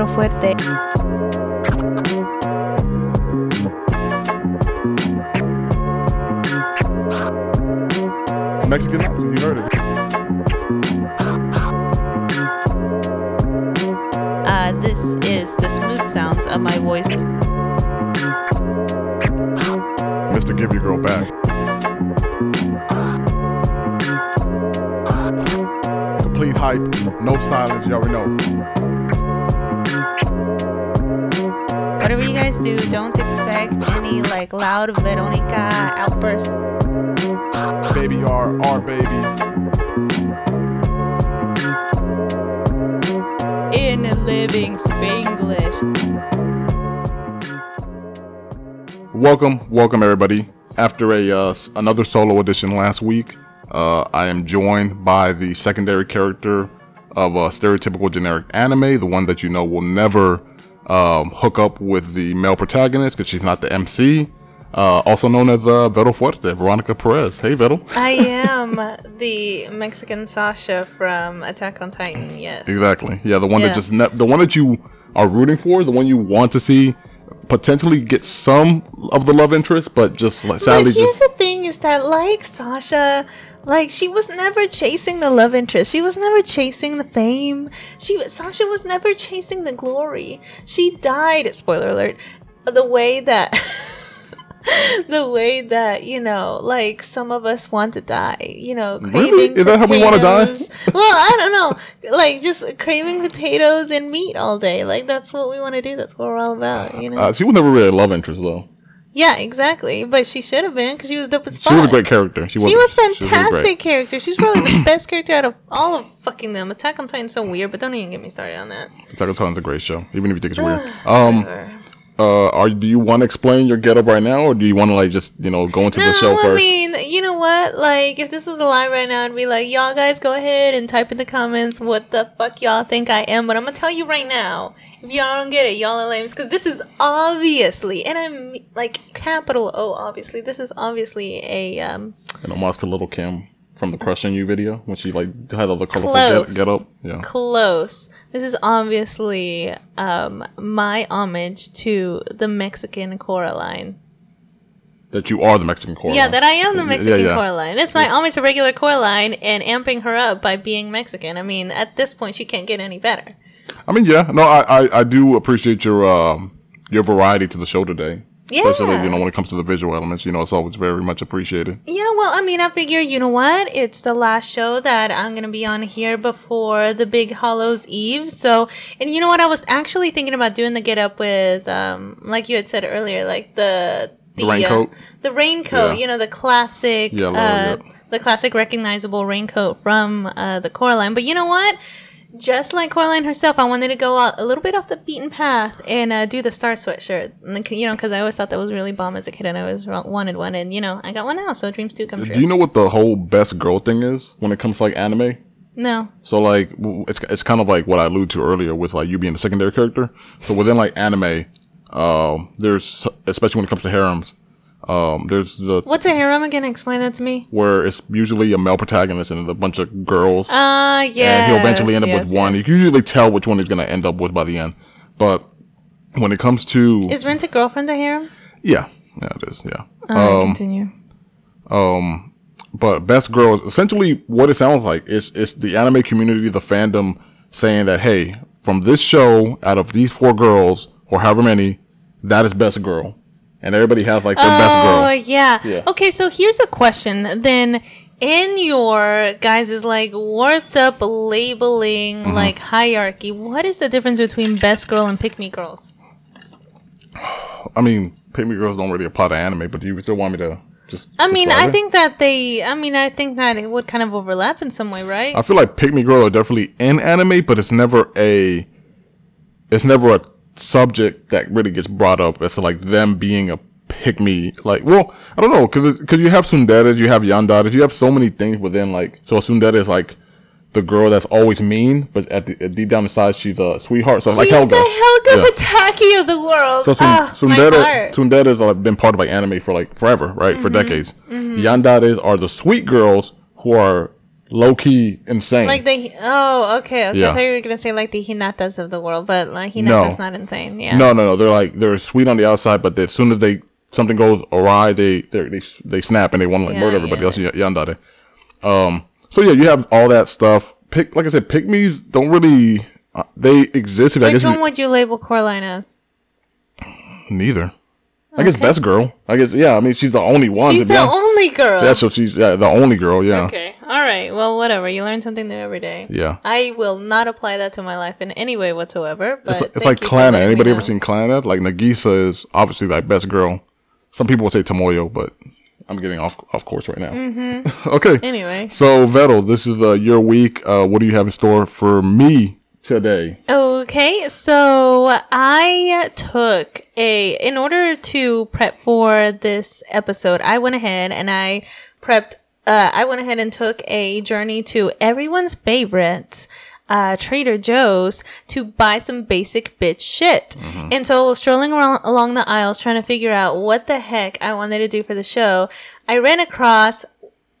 Vero Fuerte. Mexican accent, you heard it. Uh, this is the smooth sounds of my voice. Mr. Give Your Girl Back. Complete hype, no silence, you already know. Whatever you guys do, don't expect any like loud Veronica outbursts. Baby R, R baby. In living Spanglish. Welcome, welcome everybody. After a uh, another solo edition last week, uh, I am joined by the secondary character of a stereotypical generic anime, the one that you know will never um, hook up with the male protagonist because she's not the MC. Uh, also known as uh, Vero Fuerte, Veronica Perez. Hey, Vero. I am the Mexican Sasha from Attack on Titan, yes. Exactly. Yeah, the one Yeah. that just ne- the one that you are rooting for, the one you want to see potentially get some of the love interest, but just like But here's just the thing is that like Sasha, like she was never chasing the love interest. She was never chasing the fame. She Sasha was never chasing the glory. She died, spoiler alert, the way that the way that, you know, like some of us want to die, you know, craving Really? Is that how we wanna die? potatoes. well, I don't know. Like just craving potatoes and meat all day. Like that's what we want to do. That's what we're all about, you know. uh, she was never really a love interest though. yeah, exactly. But she should have been because she was dope as fuck. She was a great character. She was. She was fantastic great. character. She's probably the best character out of all of fucking them. Attack on Titan's so weird, but don't even get me started on that. Attack on Titan's a great show, even if you think it's weird. Um, uh, are do you want to explain your getup right now, or do you want to like just you know go into the show No, I first? mean, you know what? Like, if this was a live right now, I'd be like, y'all guys go ahead and type in the comments what the fuck y'all think I am. But I'm gonna tell you right now, if y'all don't get it, y'all are lames. Because this is obviously, and I'm like capital O, obviously, this is obviously a um and homage to Lil' Kim from the Crush On You video when she like had all the colorful get, get up. Yeah. Close. This is obviously um my homage to the Mexican Coraline. That you are the Mexican Coraline. Yeah, that I am the Yeah, Mexican yeah. Coraline. It's my homage to regular Coraline and amping her up by being Mexican. I mean, at this point, she can't get any better. I mean, yeah, no, I, I, I do appreciate your um your variety to the show today. Yeah. Especially, you know, when it comes to the visual elements, you know, it's always very much appreciated. Yeah, well, I mean, I figure, you know what? It's the last show that I'm going to be on here before the Big Hollows Eve. So, and you know what? I was actually thinking about doing the get up with, um, like you had said earlier, like the. The raincoat? Uh, the raincoat, Yeah. you know, the classic, Yeah, uh, the classic recognizable raincoat from uh, the Coraline. But you know what? Just like Coraline herself, I wanted to go out a little bit off the beaten path and uh, do the star sweatshirt. Like, You know, because I always thought that was really bomb as a kid, and I always wa- wanted one. And you know, I got one now, so dreams do come true. Do you know what the whole best girl thing is when it comes to like anime? no, So like it's it's kind of like what I alluded to earlier with like you being the secondary character. So within like anime, um, there's especially when it comes to harems, um, there's the what's a harem again? Explain that to me. where it's usually a male protagonist and a bunch of girls. Ah, yeah. and he'll eventually end up with one. You can usually tell which one he's gonna end up with by the end. But when it comes to Is Rent a Girlfriend a harem? yeah, yeah, it is. Yeah. Uh, continue. Um, but best girls essentially what it sounds like is it's the anime community the fandom saying that hey from this show out of these four girls or however many that is best girl and everybody has like their best Oh girl yeah. Yeah. Okay, so here's a question. Then, in your guys' is like warped up labeling Mm-hmm. like hierarchy, what is the difference between best girl and pick me girls? i mean pick me girls don't really apply to anime but do you still want me to just I mean, I it? think that they. I mean, I think that it would kind of overlap in some way, right? i feel like pick me girl are definitely in anime but it's never a it's never a subject that really gets brought up as like them being a pick me like well i don't know because you have tsunderes you have yanderes you have so many things within like so tsundere is like the girl that's always mean but at the at deep down inside she's a sweetheart so like helga the Helga Yeah. Pataki of the world. so ah, Sun- my Tsundere, heart. Has like, been part of like anime for like forever, right? For Mm-hmm. decades. Yanderes are the sweet girls who are low key insane. Like the oh okay okay Yeah. I thought you were gonna say like the hinatas of the world, but like No. hinatas not insane. Yeah. No, no, no. They're like they're sweet on the outside, but as soon as they something goes awry, they they they, they snap and they want to like Yeah, murder everybody yeah. else. y- Yandere. Um. So yeah, you have all that stuff. Pick like I said, pygmies don't really. Uh, they exist. If I Which guess one you, would you label Coraline as? neither. I guess best girl. I guess yeah. I mean, she's the only one. She's to be the honest. only girl. Yeah, so she's yeah, the only girl. Yeah. Okay. All right. Well, whatever. You learn something new every day. Yeah. I will not apply that to my life in any way whatsoever. But It's, it's like Clannad. Anybody ever seen Clannad? Like Nagisa is obviously like best girl. Some people would say Tomoyo, but I'm getting off off course right now. Mm-hmm. okay. Anyway. So Vettel, this is uh, your week. Uh, what do you have in store for me today? Okay, so I took a in order to prep for this episode, I went ahead and I prepped uh I went ahead and took a journey to everyone's favorite uh, Trader Joe's to buy some basic bitch shit. And so strolling around along the aisles trying to figure out what the heck I wanted to do for the show, I ran across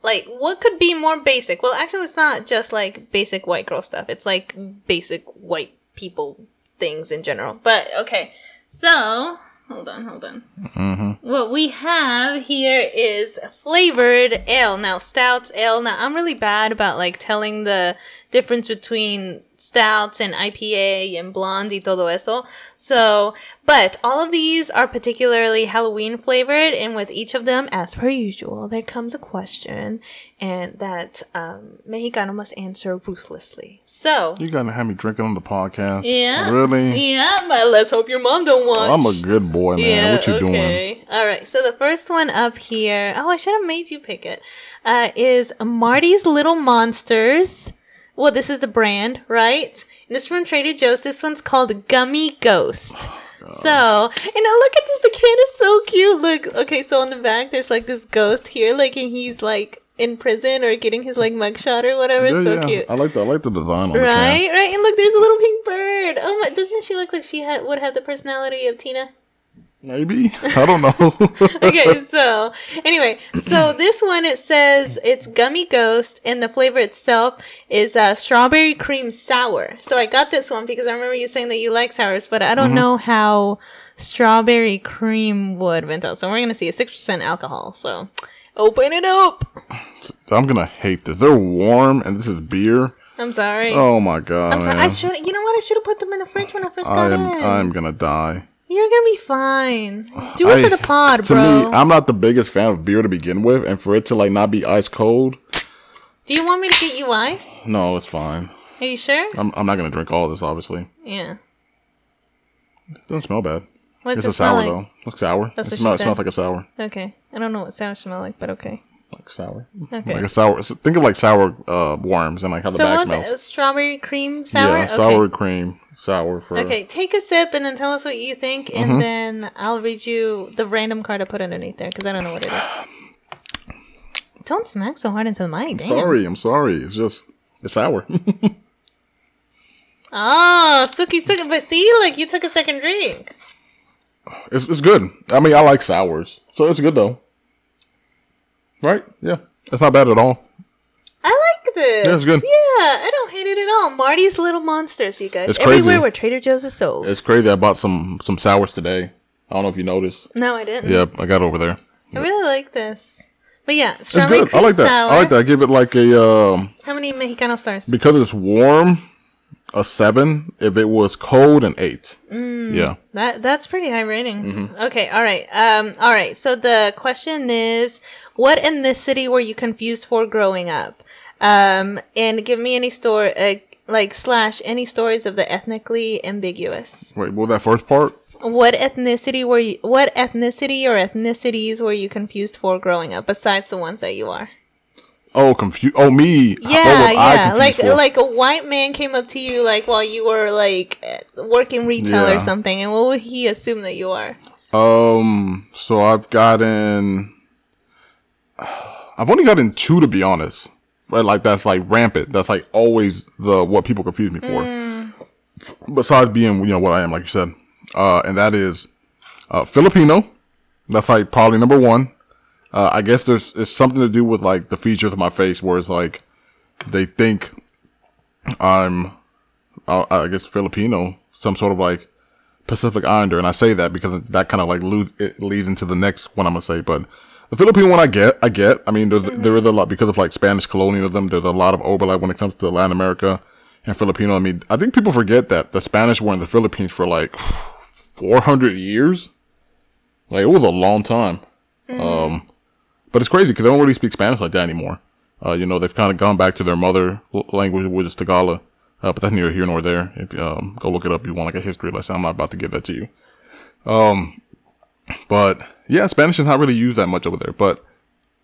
like what could be more basic? Well actually it's not just like basic white girl stuff. It's like basic white people things in general. But okay. So hold on hold on. Mm-hmm. What we have here is flavored ale. Now stouts ale. Now i'm really bad about like telling the difference between stouts and ipa and blonde y todo eso so but all of these are particularly halloween flavored and with each of them as per usual there comes a question and that um, mexicano must answer ruthlessly so you're gonna have me drinking on the podcast. yeah Really? yeah but let's hope your mom don't watch I'm a good boy, man. what you doing? All right. So the first one up here. Oh, I should have made you pick it. Uh, is Marty's Little Monsters. Well, this is the brand, right? And this from Trader Joe's. This one's called Gummy Ghost. Oh, so, and now look at this. The can is so cute. Look, okay. So on the back, there's like this ghost here, like, and he's like in prison or getting his like mugshot or whatever. Yeah, so yeah. cute. I like the I like the design on the can. Right, right, and look, there's a little pink bird. Oh my! Doesn't she look like she had would have the personality of Tina? Maybe I don't know. okay, so anyway, so this one it says it's gummy ghost, and the flavor itself is uh, strawberry cream sour. So I got this one because I remember you saying that you like sours, but I don't know how strawberry cream would vent out. So we're gonna see a six percent alcohol. So open it up. I'm gonna hate this. They're warm, and this is beer. I'm sorry. Oh my god, I'm sorry. I should. You know what? I should have put them in the fridge when I first got I am in. I'm gonna die. You're gonna be fine. Do it I- for the pod, to bro. me, I'm not the biggest fan of beer to begin with, and for it to like not be ice cold, Do you want me to get you ice? no, it's fine. Are you sure? I'm I'm not gonna drink all this. Obviously, Yeah. it doesn't smell bad. What's it's it a sour like? though. Looks sour. That's it smell, it smells like a sour. Okay. I don't know what sour smell like, but okay. Like sour. Okay. Like a sour. so Think of like sour uh, worms and like how the so what's smells. it? Strawberry cream sour? Yeah, okay. sour cream, sour for. Okay, take a sip and then tell us what you think, and Mm-hmm. then I'll read you the random card I put underneath there because I don't know what it is. Don't smack so hard into the mic. Damn. Sorry, I'm sorry. It's just it's sour. Oh, Suki Suki. But see, like you took a second drink. it's it's good. I mean, I like sours, so it's good though. Right? Yeah, it's not bad at all. I like this. Yeah, it's good. Yeah, I don't hate it at all. Marty's Little Monsters, you guys. It's crazy. Everywhere where Trader Joe's is sold. It's crazy. I bought some some sours today. I don't know if you noticed. no, I didn't. Yep, I got over there. I really like this. But yeah, It's strawberry good. I like that. sour. I like that. I give it like a um How many Mexicano stars? because it's warm, a seven. If it was cold, an eight. Mm. Yeah. That that's pretty high ratings. Mm-hmm. Okay, all right. Um all right. So the question is what ethnicity were you confused for growing up? Um and give me any story uh, like slash any stories of the ethnically ambiguous. Wait, what that first part? What ethnicity were you what ethnicity or ethnicities were you confused for growing up besides the ones that you are? Oh, confused. Oh, me. Yeah, what was I yeah. Like for? like a white man came up to you like while you were like working retail Yeah. or something and what would he assume that you are? Um, so I've gotten, I've only gotten two to be honest. Right, like that's like rampant. That's like always the what people confuse me for. Besides being, you know, what I am, like you said, uh, and that is uh, Filipino. That's like probably number one. Uh, I guess there's it's something to do with like the features of my face, where it's like they think I'm, uh, I guess Filipino, some sort of like Pacific Islander, and I say that because that kind of like lo- it leads into the next one I'm gonna say. But the Filipino one, I get, I get. I mean, there, there is a lot because of like Spanish colonialism. There's a lot of overlap when it comes to Latin America and Filipino. I mean, I think people forget that the Spanish were in the Philippines for like 400 years. Like it was a long time. Um, but it's crazy because they don't really speak Spanish like that anymore. Uh, you know, they've kind of gone back to their mother language, which is Tagalog. Uh, but that's neither here nor there. If um, go look it up, you want like a history lesson. I'm not about to give that to you. Um, but yeah, Spanish is not really used that much over there. But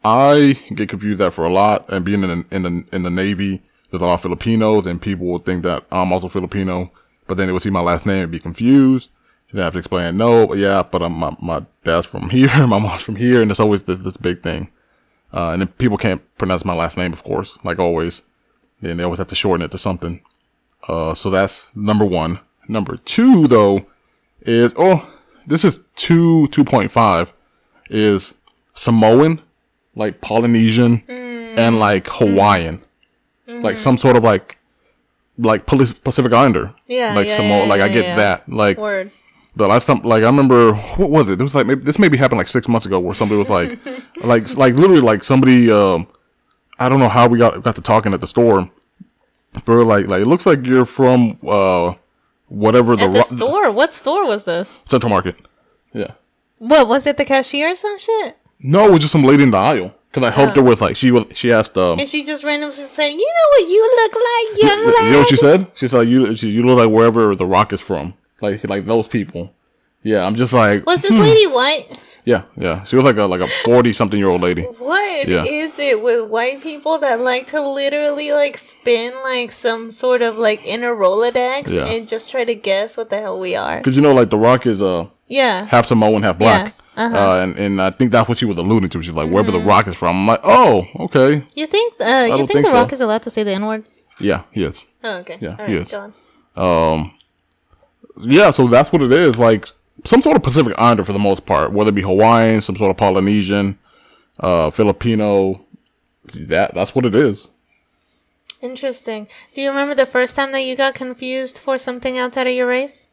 I get confused that for a lot. And being in the, in the in the Navy, there's a lot of Filipinos, and people will think that I'm also Filipino. But then they would see my last name and be confused. I have to explain, no, yeah, but I'm, my my dad's from here, my mom's from here, and it's always this, this big thing. Uh, and then people can't pronounce my last name, of course, like always. Then they always have to shorten it to something. Uh, so that's number one. Number two, though, is oh, this is two two point five, is Samoan, like Polynesian, and like Hawaiian, like some sort of like like Pacific Islander. Yeah, like yeah, Samoa. yeah, like I get yeah. that. Like Word. The last time, like I remember, what was it? It was like maybe this maybe happened like six months ago, where somebody was like, like, like literally like somebody, um, I don't know how we got got to talking at the store, but like, like it looks like you're from uh, whatever the, the ro- store? What store was this? Central Market. Yeah. What was it? The cashier or some shit? No, it was just some lady in the aisle because I helped her with like she was she asked um. And she just randomly said, "You know what you look like, young lady." You know what she said? She said you she, you look like wherever the rock is from, like like those people. Yeah, I'm just like Was this lady white? yeah yeah. She was like a like a forty something year old lady. What is Yeah. is it with white people that like to literally like spin like some sort of like inner Rolodex Yeah. and just try to guess what the hell we are? Because you know, like The Rock is uh Yeah. half Samoan, half black. Yes, uh-huh. uh and and I think that's what she was alluding to. She's like, wherever The Rock is from. I'm like, oh, okay, You think uh you think, think The so. Rock is allowed to say the N word? yeah, he is. Oh, okay. Yeah, All he is. Um, yeah, so that's what it is. Like some sort of Pacific Islander for the most part, whether it be Hawaiian, some sort of Polynesian, uh, Filipino. That that's what it is. Interesting. Do you remember the first time that you got confused for something outside of your race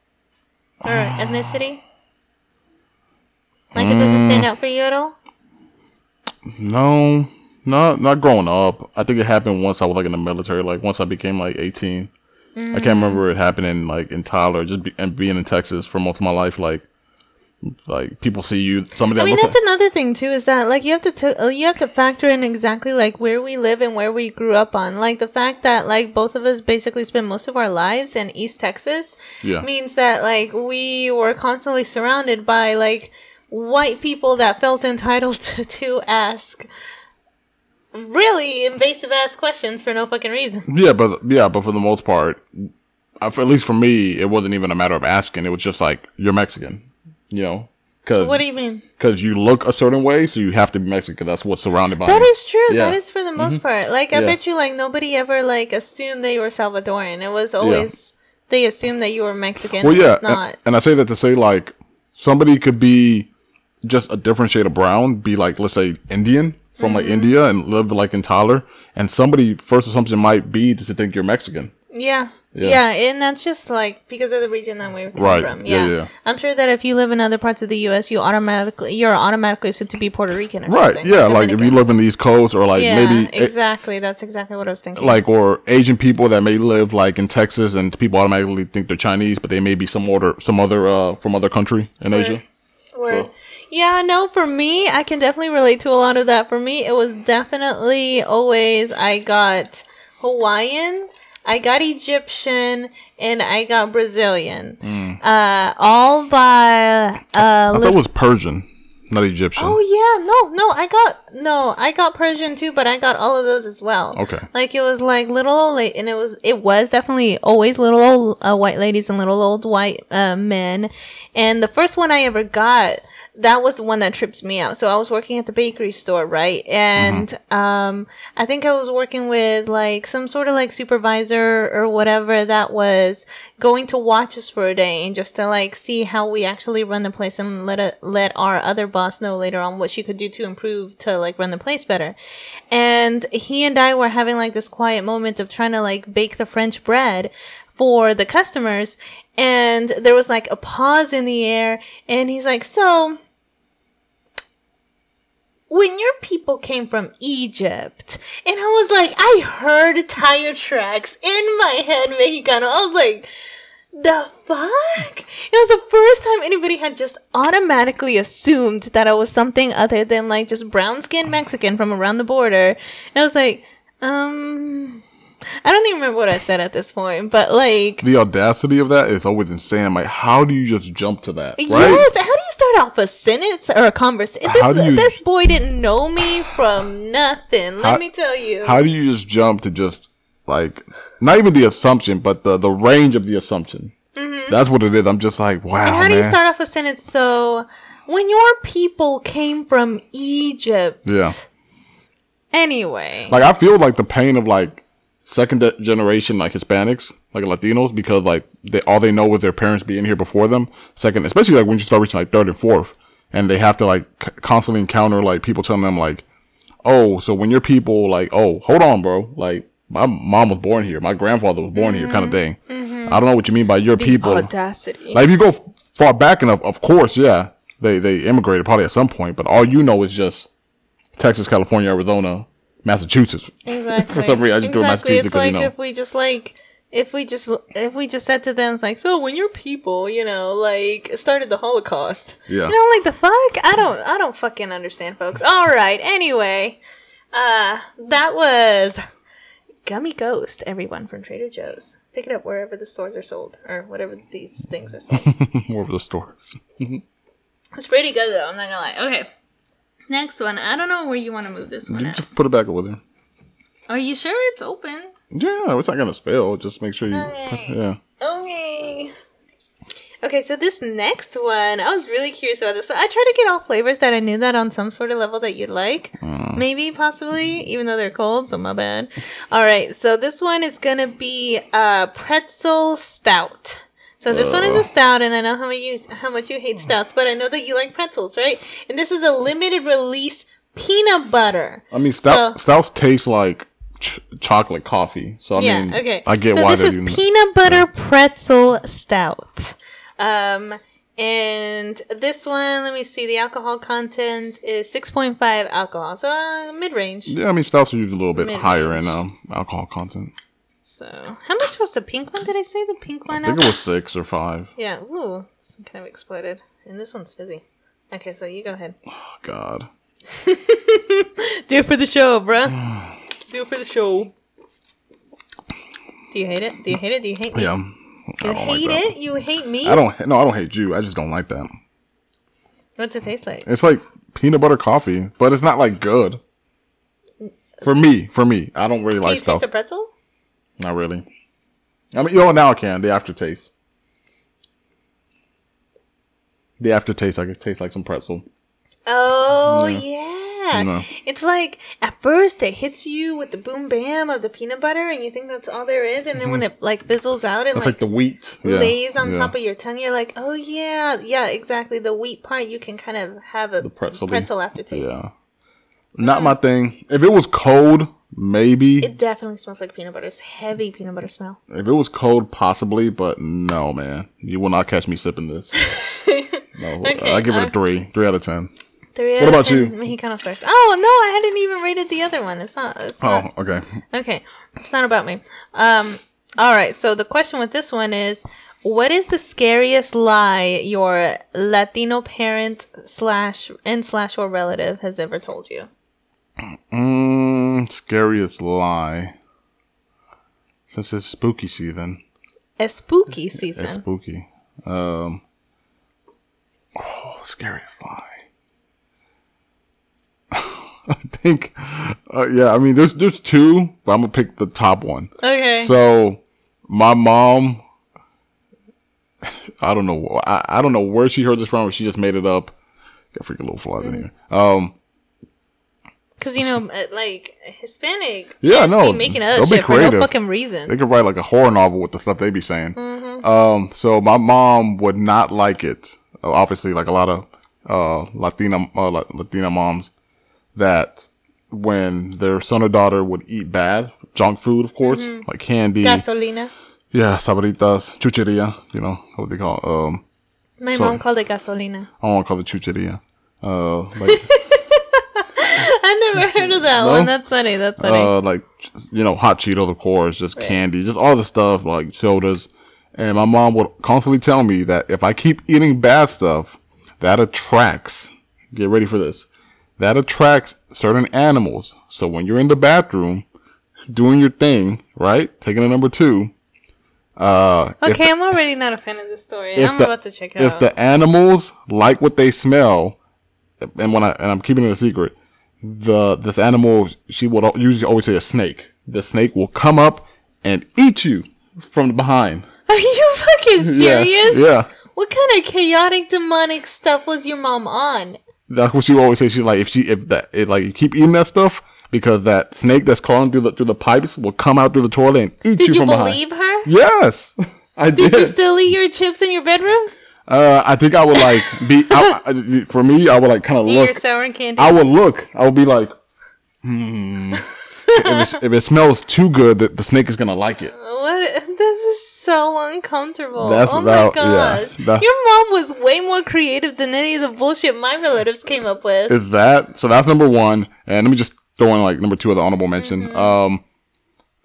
or ethnicity? Like it doesn't stand out for you at all? No, not not growing up. I think it happened once I was like in the military. Like once I became like eighteen. I can't remember it happening like in Tyler, just be, and being in Texas for most of my life. Like, like people see you. Somebody I that mean, that's like, another thing too. Is that like you have to t- uh, you have to factor in exactly like where we live and where we grew up on. Like the fact that like both of us basically spent most of our lives in East Texas Yeah. means that like we were constantly surrounded by like white people that felt entitled to, to ask really invasive ass questions for no fucking reason. yeah, but yeah, but for the most part, uh, at least for me, it wasn't even a matter of asking. It was just like you're Mexican, you know, because What do you mean? because you look a certain way, so you have to be Mexican. that's what's surrounded by. That is true. Yeah. Mm-hmm. That is for the most part. Like I Yeah. bet you like nobody ever like assumed that you were Salvadoran. It was always they assumed that you were Mexican. Well, yeah, not. and, and I say that to say like somebody could be just a different shade of brown, be like let's say Indian from like Mm-hmm. India and live like in Tyler, and somebody first assumption might be to think you're Mexican. yeah. Yeah. yeah. and that's just like because of the region that we're Right. from. Yeah, Yeah. yeah. I'm sure that if you live in other parts of the U.S., you automatically you're automatically assumed to be Puerto Rican or Right? something. Yeah, like if you live in the East Coast or like yeah, maybe exactly. That's exactly what I was thinking. like or Asian people that may live like in Texas and people automatically think they're Chinese, but they may be some other some other uh from other country in Asia. Word. Yeah, no, for me, I can definitely relate to a lot of that. For me, it was definitely always I got Hawaiian, I got Egyptian, and I got Brazilian. Uh, all by uh, I thought it was Persian, not Egyptian. Oh yeah, no, no, I got no, I got Persian too, but I got all of those as well. Okay. like it was like little old, la- and it was it was definitely always little old uh, white ladies and little old white uh, men, and the first one I ever got that was the one that tripped me out. So I was working at the bakery store, right? And Mm-hmm. um, I think I was working with like some sort of like supervisor or whatever that was going to watch us for a day and just to like see how we actually run the place and let it, let our other boss know later on what she could do to improve to like run the place better. And he and I were having like this quiet moment of trying to like bake the French bread for the customers and there was like a pause in the air and he's like so when your people came from Egypt and I was like I heard tire tracks in my head Mexicano I was like the fuck? It was the first time anybody had just automatically assumed that I was something other than like just brown skinned Mexican from around the border. And I was like, um, I don't even remember what I said at this point, but like, The audacity of that is always insane. Like, how do you just jump to that? Right? yes, how do you start off a sentence or a conversation? This, you- this boy didn't know me from nothing. Let How- me tell you. How do you just jump to just like not even the assumption, but the the range of the assumption? That's what it is. I'm just like, wow, Mm-hmm. and how man. do you start off a sentence? So, when your people came from Egypt. yeah, Anyway. like I feel like the pain of like second de- generation like Hispanics, like Latinos, because like they all they know is their parents being here before them. Second, especially like when you start reaching like third and fourth, and they have to like c- constantly encounter like people telling them like, oh, so when your people like, oh, hold on, bro, like my mom was born here, my grandfather was born here, kind of mm-hmm. thing. Mm-hmm. I don't know what you mean by your people. audacity. Like if you go f- far back enough, of course, yeah, they they immigrated probably at some point, but all you know is just Texas, California, Arizona, Massachusetts. Exactly. For some reason, I just exactly. Massachusetts It's because, like you know. if we just like if we just if we just said to them, it's like, so when your people, you know, like started the Holocaust, Yeah. you know, like the fuck, I don't, I don't fucking understand, folks. All right, anyway, uh, that was Gummy Ghost, everyone from Trader Joe's. Pick it up wherever the stores are sold, or whatever these things are sold. wherever the stores. it's pretty good though. I'm not gonna lie. Okay. Next one. I don't know where you want to move this one at. Just put it back over there. Are you sure it's open? Yeah, it's not gonna spill. Just make sure you. Okay. Yeah. Okay. Okay, so this next one, I was really curious about this. So I tried to get all flavors that I knew that on some sort of level that you'd like. Maybe, possibly, even though they're cold, so my bad. All right, so this one is gonna be uh pretzel stout. So this one is a stout, and I know how much you how much you hate stouts, but I know that you like pretzels, right? And this is a limited release peanut butter. I mean, stout, So- stouts taste like ch- chocolate coffee. So I yeah, mean, okay. I get so why this is peanut butter pretzel stout. Um, and this one, let me see. The alcohol content is six point five alcohol, so uh, mid range. Yeah, I mean, stouts are usually a little bit Mid-range. higher in um, alcohol content. So how much was the pink one? Did I say the pink one? I think it was six or five. Yeah. Ooh, this one kind of exploded, and this one's fizzy. Okay, so you go ahead. Oh, God. Do it for the show, bruh. Do it for the show. Do you hate it? Do you hate it? Do you hate me? Yeah. You like hate that. it? You hate me? I don't. No, I don't hate you. I just don't like that. What's it taste like? It's like peanut butter coffee, but it's not like good. For me, for me, I don't really Can like you stuff. taste the pretzel? Not really. I mean, you know, now I can. The aftertaste. The aftertaste, I could taste like some pretzel. Oh yeah. No. It's like at first it hits you with the boom bam of the peanut butter and you think that's all there is and then when mm-hmm. it like fizzles out and like, like, the wheat. Yeah, lays on yeah. top of your tongue, you're like, Oh yeah, yeah, exactly. The wheat part you can kind of have a pretzel. pretzel aftertaste. Yeah. Not my thing. If it was cold, maybe. It definitely smells like peanut butter. It's heavy peanut butter smell. if it was cold, possibly, but no, man. You will not catch me sipping this. No, Okay, I give it uh, a three. Three out of ten. Three What out of about 10 you? Mexicano stars. Oh no, I hadn't even rated the other one. It's not. It's not. Oh, okay. Okay, it's not about me. Um, all right. So the question with this one is, what is the scariest lie your Latino parent slash and slash or relative has ever told you? Mm, scariest lie. Since it's spooky season. A spooky season. It's spooky. Um. Oh, scariest lie. I think, uh, yeah. I mean, there's there's two, but I'm gonna pick the top one. okay. So, my mom, I don't know, I, I don't know where she heard this from, or she just made it up. Got freaking little flies in here. Um, Because you know, uh, like Hispanic, Yeah, no, be making up shit for no fucking reason. they could write like a horror novel with the stuff they be saying. Mm-hmm. Um, so my mom would not like it. Uh, obviously, like a lot of uh Latina uh, Latina moms, that when their son or daughter would eat bad junk food, of course, Mm-hmm. like candy, Gasolina. yeah, Sabritas, chucheria, you know what they call. Um, My So- mom called it gasolina. I don't want to call it chucheria. Uh, like never heard of that one. That's funny. That's funny. uh, like you know, hot Cheetos, of course, just candy, just all the stuff like sodas. And my mom would constantly tell me that if I keep eating bad stuff, that attracts. Get ready for this. That attracts certain animals. So when you're in the bathroom doing your thing, right, taking a number two. Uh, if okay, I'm already not a fan of this story. if I'm the, about to check it if out. the animals like what they smell, and when I and I'm keeping it a secret, the this animal she would usually always say a snake. The snake will come up and eat you from behind. Are you fucking serious? Yeah, yeah. What kind of chaotic demonic stuff was your mom on? That's what she always say. She's like, if she if that if like you keep eating that stuff because that snake that's crawling through the through the pipes will come out through the toilet and eat you. Did you, you from believe her? Yes, I did. Did you still eat your chips in your bedroom? Uh, I think I would like be I, for me. I would like kind of look. your sour candy? I would look. I would be like, hmm. if, if it smells too good, the, the snake is gonna like it. What? This is so uncomfortable. That's oh about- my yeah, gosh. that- Your mom was way more creative than any of the bullshit my relatives came up with. Is that so? That's number one. And let me just throw in like number two of the honorable mention. Mm-hmm. Um,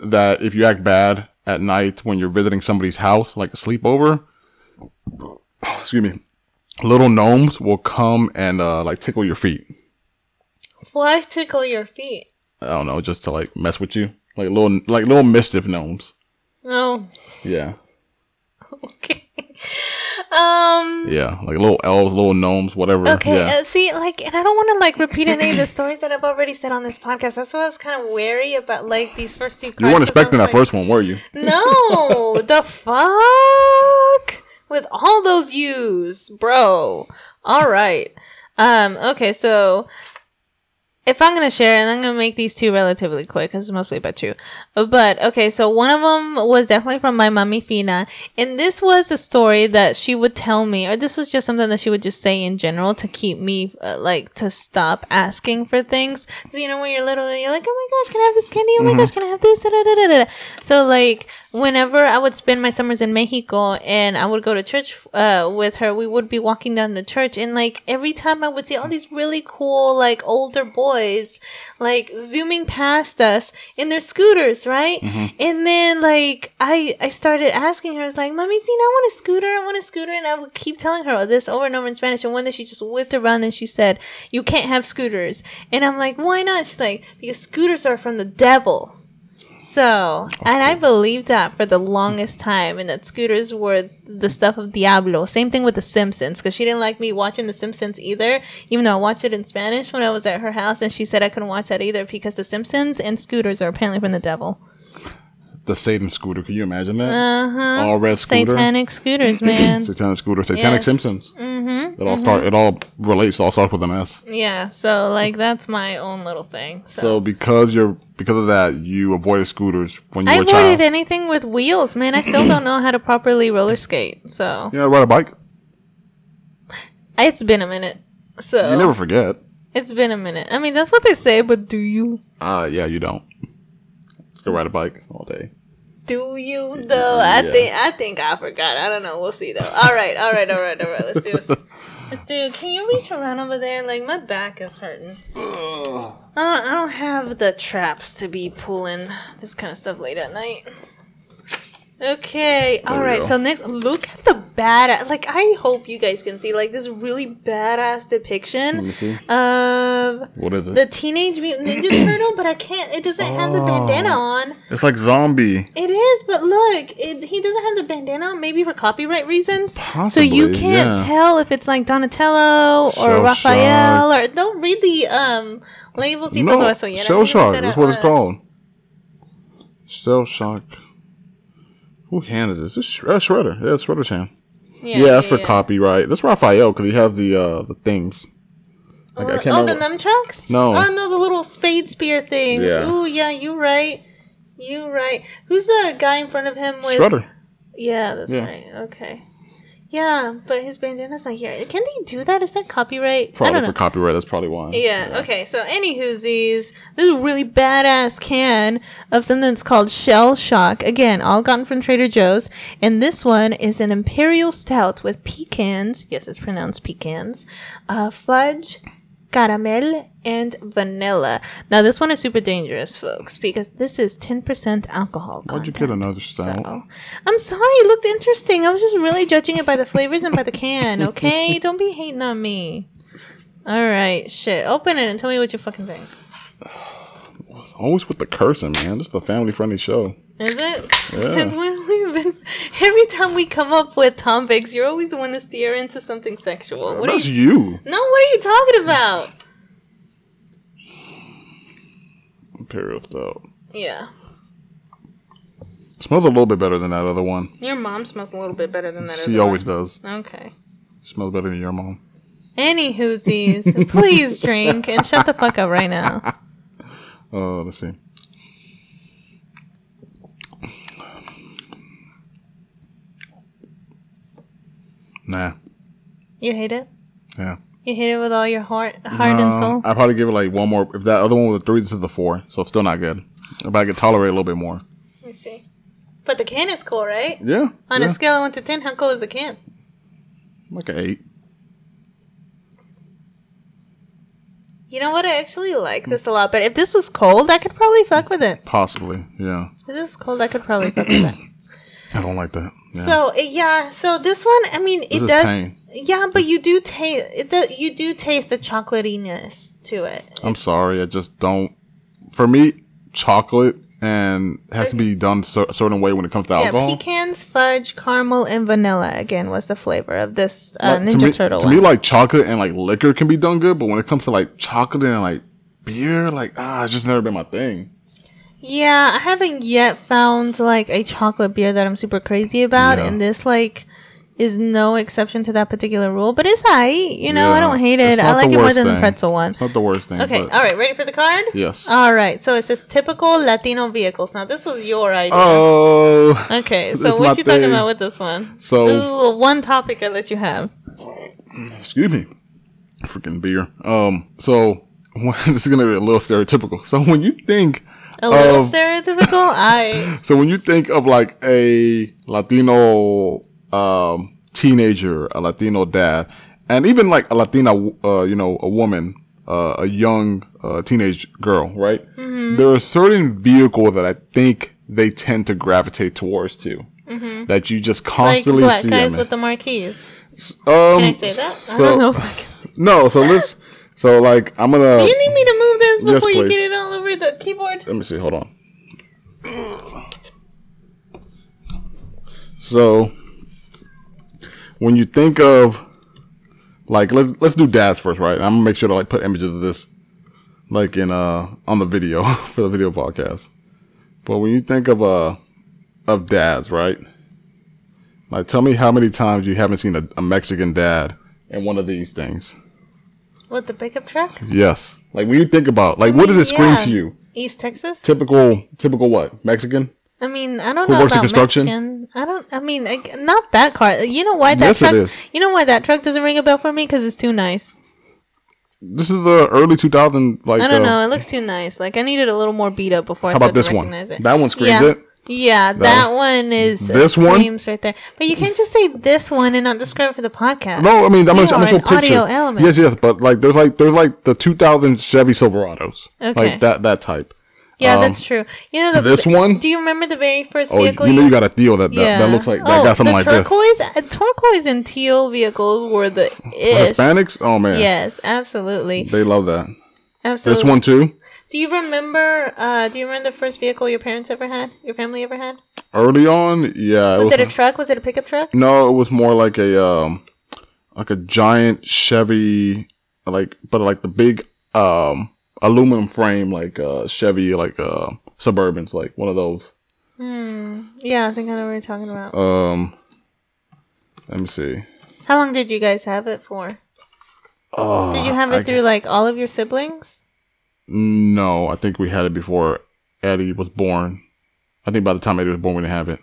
that if you act bad at night when you're visiting somebody's house, like a sleepover, excuse me, little gnomes will come and uh like tickle your feet. Why tickle your feet? I don't know, just to like mess with you, like little like little mischief gnomes. Oh, Yeah, okay. Um. yeah, like little elves, little gnomes, whatever. Okay, yeah. uh, see, like, and I don't want to like repeat any of the stories that I've already said on this podcast. That's why I was kind of wary about like these first two. you weren't expecting that first one, were you? No, the fuck with all those U's, bro. All right. Um. Okay. So if I'm gonna share, and I'm gonna make these two relatively quick, because it's mostly about you. But okay, so one of them was definitely from my mommy Fina, and this was a story that she would tell me, or this was just something that she would just say in general to keep me uh, like to stop asking for things. Because you know when you're little, you're like, oh my gosh, can I have this candy? Oh my gosh, can I have this? Da, da, da. So like whenever I would spend my summers in Mexico and I would go to church uh, with her, we would be walking down the church, and like every time I would see all these really cool like older boys like zooming past us in their scooters, right? And then like I I started asking her, I was like, "Mommy, Fina, I want a scooter. I want a scooter," and I would keep telling her this over and over in Spanish. And one day she just whipped around and she said, "You can't have scooters," and I'm like, "Why not?" She's like, "Because scooters are from the devil." So, and I believed that for the longest time, and that scooters were the stuff of Diablo. Same thing with The Simpsons, because she didn't like me watching The Simpsons either, even though I watched it in Spanish when I was at her house, and she said I couldn't watch that either because The Simpsons and scooters are apparently from the devil. The Satan scooter. Can you imagine that? Uh huh. All red scooter. Satanic scooters, man. Satanic scooter. Satanic Yes. Simpsons. Mm-hmm. It all start. It all relates. It all starts with an S. yeah, so like that's my own little thing. So, So because you're because of that, you avoided scooters when you I were a avoided anything with wheels, man. I still don't know how to properly roller skate. So Yeah, ride a bike. it's been a minute. So You never forget. It's been a minute. I mean, that's what they say, but do you? Uh yeah, you don't. Still ride a bike all day. Do you though? I Yeah. think I think I forgot. I don't know. We'll see though. All right, all right, all right, all right. Let's do this. Let's do. Can you reach around over there? Like my back is hurting. I don't, uh, I don't have the traps to be pulling this kind of stuff late at night. Okay, all we go. So next, look at the badass. Like I hope you guys can see like this really badass depiction Let me see. of What is it? the Teenage Mutant Ninja Turtle, but I can't. It doesn't have the bandana Oh. on. it's like zombie. It is, but look, it, he doesn't have the bandana on, maybe for copyright reasons. Possibly, so you can't yeah. tell if it's like Donatello or Shell Raphael or don't read the um labels No, shell shock. That's what it's Uh, called. Shell shock. Who handed this? This is uh, Shredder. Yeah, it's Shredder's hand. Yeah, that's for copyright. That's Raphael because he has the uh the things. Like, oh, I can't oh, the nunchucks? No. Oh no, the little spade spear things. Yeah. Ooh, yeah, you right. You right. Who's the guy in front of him with? Shredder. Yeah, that's Yeah. right. Okay. Yeah, but his bandana's not here. Can they do that? Is that copyright? I Probably for copyright. That's probably why. Yeah, okay, so anywho's these this is a really badass can of something that's called Shell Shock. Again, all gotten from Trader Joe's. And this one is an imperial stout with pecans. Yes, it's pronounced pecans. Uh, fudge, caramel, and vanilla. Now this one is super dangerous, folks, because this is 10% alcohol. Why'd you get another stout? So, I'm sorry, it looked interesting. I was just really judging it by the flavors and by the can, okay? Don't be hating on me. All right, shit. Open it and tell me what you fucking think. Always with the cursing, man. This is a family friendly show. Is it? Yeah. Since when we've been every time we come up with topics, you're always the one to steer into something sexual. What are you? you. No, what are you talking about? Imperial stout. Yeah, Smells a little bit better than that other one. your mom smells a little bit better than that. Other one. She always one. does. Okay. Smells better than your mom. Any whoosies, please drink and shut the fuck up right now. Uh, let's see. Nah. You hate it? Yeah. You hate it with all your heart, heart and soul. I'd probably give it like one more. If that other one was a three, this is the four. So it's still not good. But I could tolerate a little bit more. Let me see. But the can is cool, right? Yeah. On yeah. a scale of one to ten, how cool is the can? Like an eight. You know what? I actually like this a lot. But if this was cold, I could probably fuck with it. Possibly. Yeah. If this is cold, I could probably fuck with it. I don't like that. Yeah. So yeah, so this one, I mean, it is does. pain. Yeah, but you do taste it. Do, you do taste the chocolatiness to it. I'm sorry. I just don't. For me, chocolate and has to be done a certain way when it comes to Yeah, alcohol. pecans, fudge, caramel, and vanilla. Again, was the flavor of this uh, Like, Ninja to me, Turtle To one. me, like chocolate and like liquor can be done good, but when it comes to like chocolate and like beer, like ah, it's just never been my thing. Yeah, I haven't yet found like a chocolate beer that I'm super crazy about, Yeah. and this like is no exception to that particular rule. But it's alright, you know. I don't hate it. I like it more than the pretzel one. It's not the worst thing. Okay, all right, ready for the card? Yes. All right, so it says typical Latino vehicles. Now this was your idea. oh. okay, so what you talking about with this one? So- this is the one topic I let you have. excuse me, freaking beer. Um, so this is gonna be a little stereotypical. So when you think, A little of- stereotypical. I so when you think of like a Latino um teenager, a Latino dad, and even like a Latina, uh, you know, a woman, uh, a young uh, teenage girl, right? Mm-hmm. There are certain vehicles that I think they tend to gravitate towards too. That you just Mm-hmm. like constantly black see. guys with the marquees. um, Can I say that? I don't know if I can say. No, so let's. So like I'm gonna. Do you need me to move this Yes, before you get it all over the keyboard? Let me see. Hold on. So, when you think of like let's let's do dads first, right? I'm gonna make sure to like put images of this like in uh on the video for the video podcast. But when you think of uh of dads, right? Like, tell me how many times you haven't seen a, a Mexican dad in one of these things. What the pickup truck? Yes. Like when you think about like what did it scream Yeah. to you? East Texas. Typical, typical what? Mexican? I mean, I don't Who know works in about construction? Mexican. I don't. I mean, like, not that car. You know why that Yes, truck? is. You know why that truck doesn't ring a bell for me? Because it's too nice. This is the early 2000 like. I don't uh, know. It looks too nice. Like I needed a little more beat up before. I How about started this to one? It. That one screams yeah. it. Yeah, that, one is This one? right there. But you can't just say this one and not describe it for the podcast. No, I mean I'm gonna, I'm show picture. audio element. Yes, yes, but like there's like there's like the 2000 Chevy Silverados, Okay. like that that type. Yeah, Um, that's true. You know the this one? Do you remember the very first Oh, you, vehicle? you know you got a deal that that, that looks like that oh, got something the like this. turquoise, uh, turquoise and teal vehicles were the ish. Hispanics, oh man, Yes, absolutely, they love that. absolutely. This one too. Do you remember? Uh, do you remember the first vehicle your parents ever had? Your family ever had? Early on, yeah, Was it a truck? Was it a pickup truck? No, it was more like a um like a giant Chevy like but like the big um aluminum frame like uh Chevy like uh Suburbans like one of those. Hmm. Yeah, I think I know what you're talking about. Um let me see. How long did you guys have it for? Uh, Did you have it I- through like all of your siblings? No, I think we had it before Eddie was born. I think by the time Eddie was born, we didn't have it.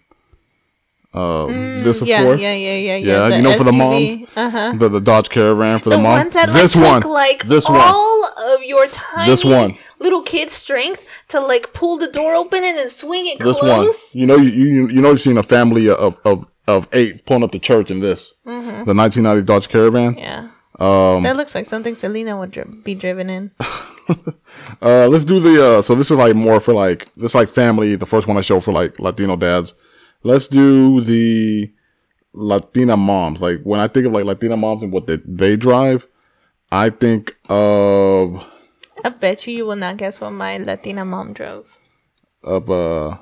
Um, this, of Mm, yeah, course. yeah, yeah, yeah, yeah. Yeah, you know, for the mom, Uh huh. the, the Dodge Caravan for the, The mom. that this like, one, took like this one. all of your tiny This one. little kid strength to like pull the door open and then swing it This close. one. You know, you, you you know, you've seen a family of of, of eight pulling up to church in this. Mm-hmm. The 1990 Dodge Caravan. Yeah. Um, that looks like something Selena would dri- be driven in. Uh, let's do the. Uh, so this is like more for like this like family. The first one I show for like Latino dads. Let's do the Latina moms. Like when I think of like Latina moms and what they, they drive, I think of I bet you you will not guess what my Latina mom drove. of uh.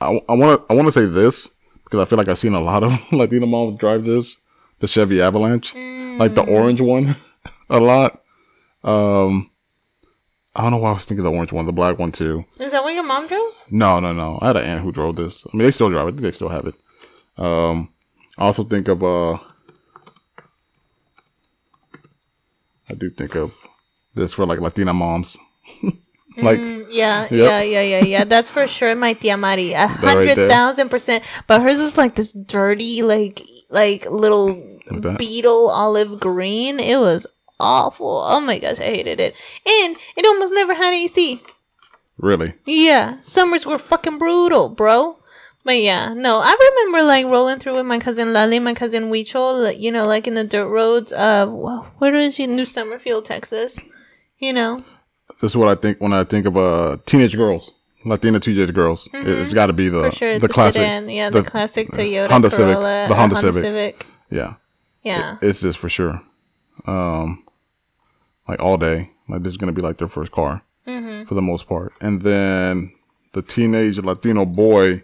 I want to I want to say this because I feel like I've seen a lot of Latina moms drive this the Chevy Avalanche, like the orange one, a lot. Um, I don't know why I was thinking the orange one, the black one too. Is that what your mom drove? No, no, no. I had an aunt who drove this. I mean, they still drive it. They still have it. Um, I also think of uh, I do think of this for like Latina moms, like mm, Yeah, Yep. yeah, yeah, yeah, yeah. That's for sure my tia Mari. A hundred there. percent. But hers was like this dirty, like like little beetle olive green. It was awful. Oh my gosh, I hated it. And it almost never had AC. really. Yeah, summers were fucking brutal, bro. But yeah, no, I remember like rolling through with my cousin Lali, my cousin Weechel, you know, like in the dirt roads of wh- where is she? New Summerfield, Texas. You know, This is what I think when I think of uh teenage girls, Latina teenage girls. It- It's got to be the Mm-hmm. sure. the, The, classic, sedan, yeah, the, classic Toyota Honda Civic, Corolla, the uh, Honda Civic. Yeah, Yeah, it's just for sure. Um, like all day, like this is gonna be like their first car Mm-hmm. for the most part, and then the teenage Latino boy.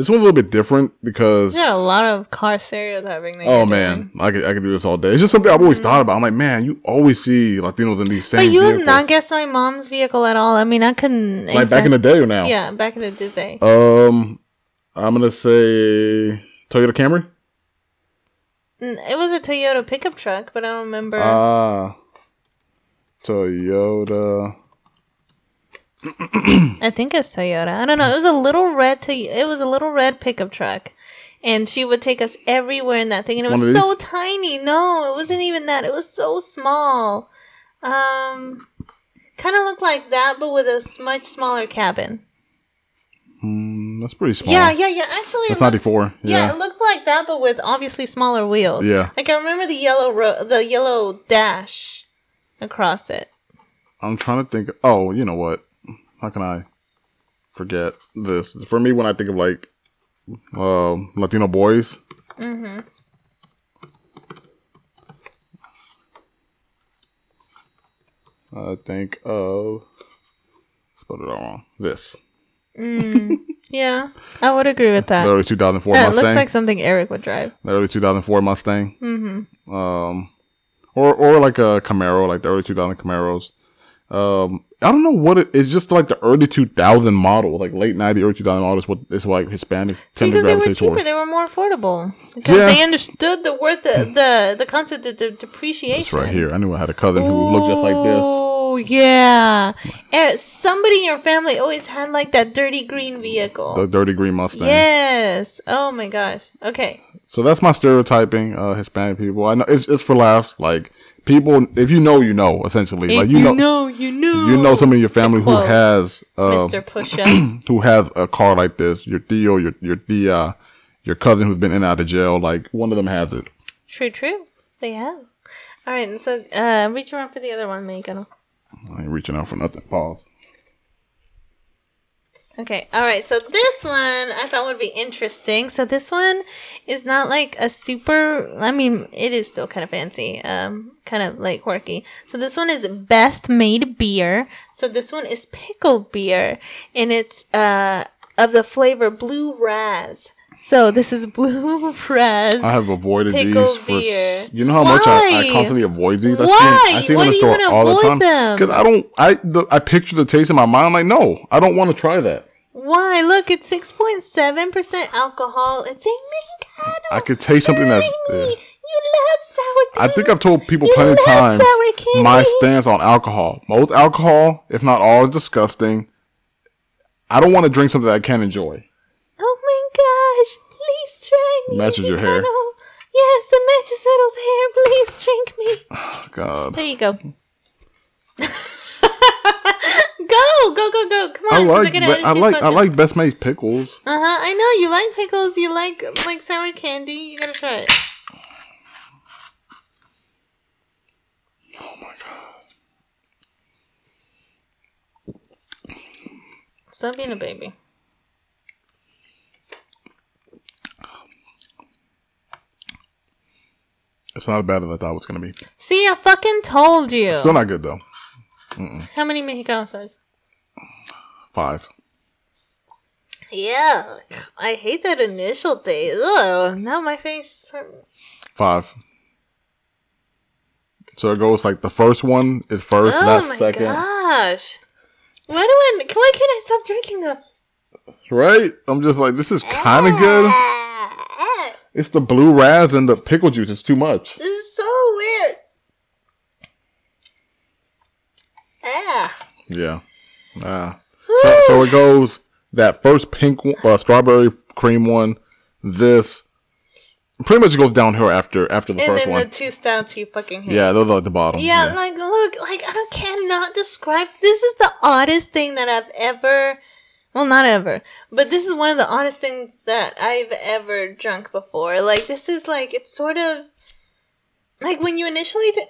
This one's a little bit different because you got a lot of car stereotyping. That oh man, doing. I could I could do this all day. It's just something I've always thought about. I'm like, man, you always see Latinos in these same. Mm-hmm. But you have not guessed my mom's vehicle at all. I mean, I couldn't. like back in the day or now. yeah, back in the day. Um, I'm gonna say Toyota Camry. It was a Toyota pickup truck, but I don't remember. Ah, Toyota. I think it's Toyota. I don't know. It was a little red. To- it was a little red pickup truck, and she would take us everywhere in that thing. And it was so tiny. No, it wasn't even that. It was so small. Um, kind of looked like that, but with a much smaller cabin. Mm, that's pretty small. Yeah, yeah, yeah. Actually, That's looks- 94. Yeah. Yeah. it looks like that, but with obviously smaller wheels. Yeah. like I remember the yellow ro- the yellow dash across it. I'm trying to think. Oh, you know what? How can I forget this? For me, when I think of like um, Latino boys, I think of spelled it all wrong. This Yeah, I would agree with that. the early 2004 Yeah, it looks like something Eric would drive. the early 2004 Mustang. Mm-hmm. Um, or or like a Camaro, like the early 2000 Camaros. Um, I don't know what it, it's just like the early 2000 model, like late 90, early 2000 model is what is like Hispanics tend to because they were gravitate cheaper, toward. they were more affordable. Because Yeah. they understood the worth, of, the, the concept of the depreciation. It's right here. I knew I had a cousin who looked just like this. Oh yeah, and somebody in your family always had like that dirty green vehicle. The dirty green Mustang. yes. Oh my gosh. Okay. So that's my stereotyping, uh, Hispanic people. I know it's, it's for laughs. Like people, if you know, you know. Essentially, like If you, know, you know, you know somebody in your family who has, uh, Mr. Pusha. who has a car like this. Your Theo, your your tia, your cousin who's been in and out of jail. Like one of them has it. true, true. They have. All right, and so uh, reach around for the other one, Megan. I ain't reaching out for nothing. Pause. Okay, all right. So this one I thought would be interesting. So this one is not like a super. I mean, it is still kind of fancy, um, kind of like quirky. So this one is Best Maid beer. So this one is pickled beer, and it's uh of the flavor blue raz. So this is blue raz. I have avoided Pickle these for. beer. You know how much I, I constantly avoid these. I Why? see them, I see Why them in the store all the time. Because I don't. I the, I picture the taste in my mind. I'm like, no, I don't want to try that. Why? Look, it's six point seven percent alcohol. It's a mexicano. I could taste something that's. Yeah. You love sour. I think I've told people You plenty of times my stance on alcohol. Most alcohol, if not all, is disgusting. I don't want to drink something that I can't enjoy. Oh my gosh! Please try me. Matches your hair. Yes, it matches Fiddle's hair. Please drink me. God. There you go. go, go, go, go! Come on. I like, gotta be- add I a like, I like Best Maid pickles. Uh huh. I know you like pickles. You like like sour candy. You gotta try it. Oh my god. Stop being a baby. It's not as bad as I thought it was gonna be. See, I fucking told you. Still not good though. How many Mexicano stars? Five. Yeah, I hate that initial taste. Ugh. Now my face is hurting. Five. So it goes like the first one is first, Oh that's my second. gosh. Why do I? Why can't I stop drinking them? Right? I'm just like, this is kind of good. Ah, It's the blue raz and the pickle juice. It's too much. This is so weird. Ah. Yeah. Ah. So, so it goes that first pink uh, strawberry cream one, this pretty much goes downhill after after the And first then one. the two stouts you fucking hate. yeah, those are at the bottom. Yeah, like look, like I cannot describe. This is the oddest thing that I've ever. Well, not ever, but this is one of the oddest things that I've ever drunk before. Like this is like it's sort of like when you initially. T-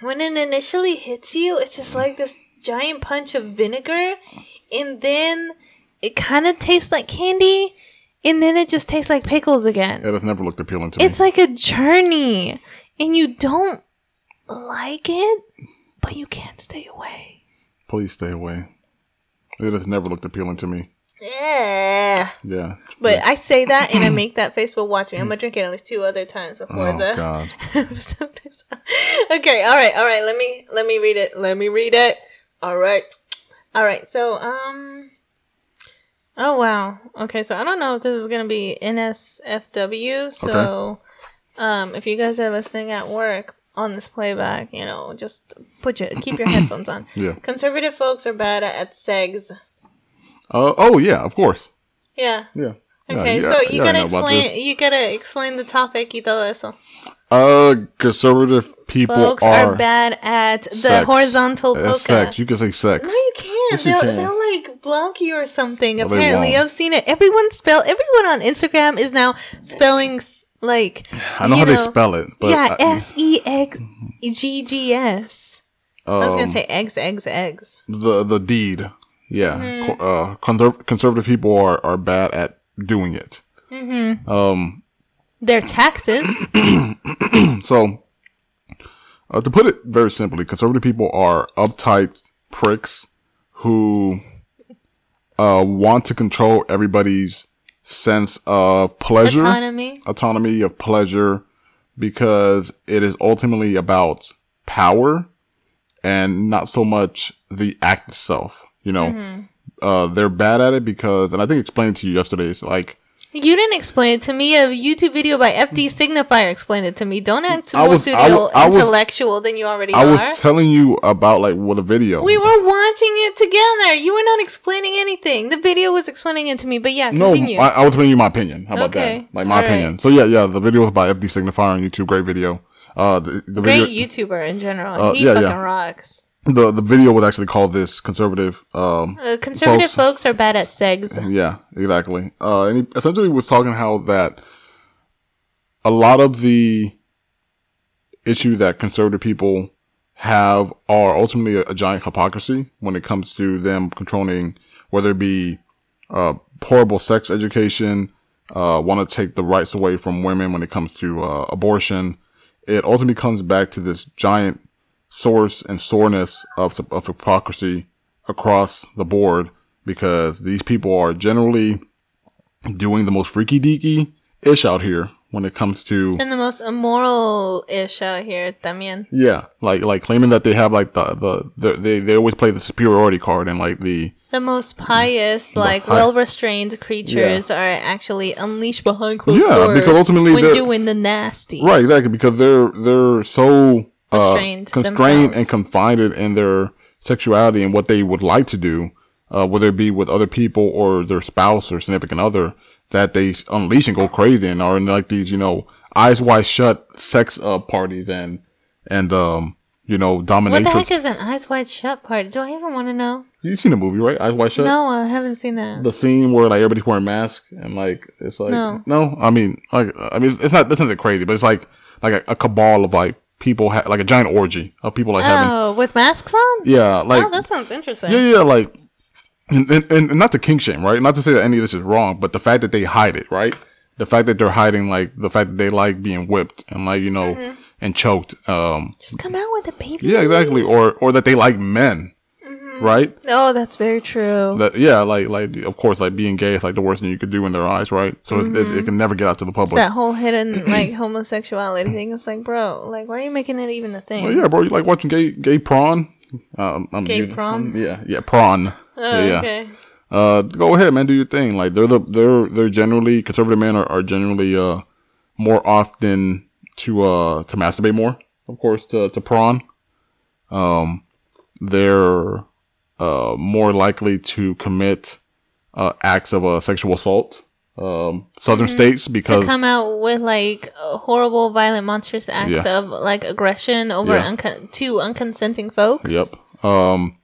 when it initially hits you, it's just like this giant punch of vinegar, and then it kind of tastes like candy, and then it just tastes like pickles again. It has never looked appealing to me. It's like a journey, and you don't like it, but you can't stay away. Please stay away. It has never looked appealing to me. Yeah. Yeah. But I say that and I make that face, but watch me. I'm gonna drink it at least two other times before Oh the God. episode is Okay, all right, all right. Let me let me read it. Let me read it. All right, all right. So um. Oh wow. Okay, so I don't know if this is gonna be NSFW. So, um, if you guys are listening at work on this playback, you know, just put your keep your headphones on. Yeah. Conservative folks are bad at segs. Uh, oh yeah, of course. Yeah. Yeah. Okay, yeah, so you yeah, gotta explain. You gotta explain the topic y todo eso. Uh, conservative people Folks are, are, bad at the sex. horizontal Uh, polka. sex. You can say sex. No, you can't. Yes, they'll, can. they'll like block you or something. they Apparently. I've seen it. Everyone spell. Everyone on Instagram is now spelling like. I know you how they spell it, but yeah, S E X G G S. I was gonna um, say eggs, eggs, eggs. the the deed. Yeah, Mm-hmm. Uh, conserv- conservative people are are bad at doing it. Mm-hmm. Um, Their taxes. so uh, to put it very simply, conservative people are uptight pricks who uh want to control everybody's sense of pleasure, autonomy. autonomy of pleasure, because it is ultimately about power and not so much the act itself. You know, Mm-hmm. uh, they're bad at it because, and I think I explained to you yesterday. It's like You didn't explain it to me. A YouTube video by FD Signifier explained it to me. Don't act more was- I I was- intellectual than you already I are. was telling you about like what a video. we were watching it together. You were not explaining anything. The video was explaining it to me. But yeah, no, continue. I, I was telling you my opinion. How about Okay. that? Like my All right. opinion. So yeah, yeah. The video was by FD Signifier on YouTube. Great video. Uh, the, the Great video, YouTuber in general. Uh, he yeah, fucking yeah. rocks. The the video was actually called this conservative. Um, Uh, conservative Folks. folks. are bad at segs. Yeah, exactly. Uh, and he essentially was talking how that a lot of the issue that conservative people have are ultimately a, a giant hypocrisy when it comes to them controlling whether it be uh, horrible sex education, uh, want to take the rights away from women when it comes to uh, abortion. It ultimately comes back to this giant source and soreness of, of hypocrisy across the board because these people are generally doing the most freaky deaky ish out here when it comes to And the most immoral ish out here, también. yeah like like claiming that they have like the the, the they they always play the superiority card and like the the most pious, like hi- well restrained creatures are actually unleashed behind closed Yeah, doors because ultimately when they're- doing the nasty. Right, exactly, because they're they're so uh, constrained and confined in their sexuality and what they would like to do, uh, whether it be with other people or their spouse or significant other, that they unleash and go crazy and are in like these, you know, eyes wide shut sex uh, parties and and um, you know, What the heck is an eyes wide shut party? Do I even want to know? You've seen the movie, right? Eyes wide shut. No, I haven't seen that. The scene where like everybody's wearing masks and like it's like No. I mean like I mean it's not this isn't crazy, but it's like like a, a cabal of like people ha- like a giant orgy of people like having Oh, with masks on? yeah like oh, that sounds interesting. yeah yeah like and, and, and not to kink shame right not to say that any of this is wrong but the fact that they hide it right the fact that they're hiding like the fact that they like being whipped and like you know Mm-hmm. and choked um Just come out with a baby. yeah exactly or or that they like men. Right Oh, that's very true. that yeah like like of course like being gay is like the worst thing you could do in their eyes right so it, it, it can never get out to the public that whole hidden like homosexuality thing. It's like, bro, like, why are you making it even a thing? Well, yeah bro you like watching gay gay prawn um, I'm Gay using- prom? yeah yeah prawn Oh, yeah, yeah. okay. uh go ahead man do your thing like they're the they're they're generally conservative men are, are generally uh more often to uh to masturbate more of course to to prawn um they're uh more likely to commit uh acts of uh, sexual assault um southern states because come out with like horrible, violent, monstrous acts Yeah. of like aggression over Yeah. uncon- to unconsenting folks. Yep. Um,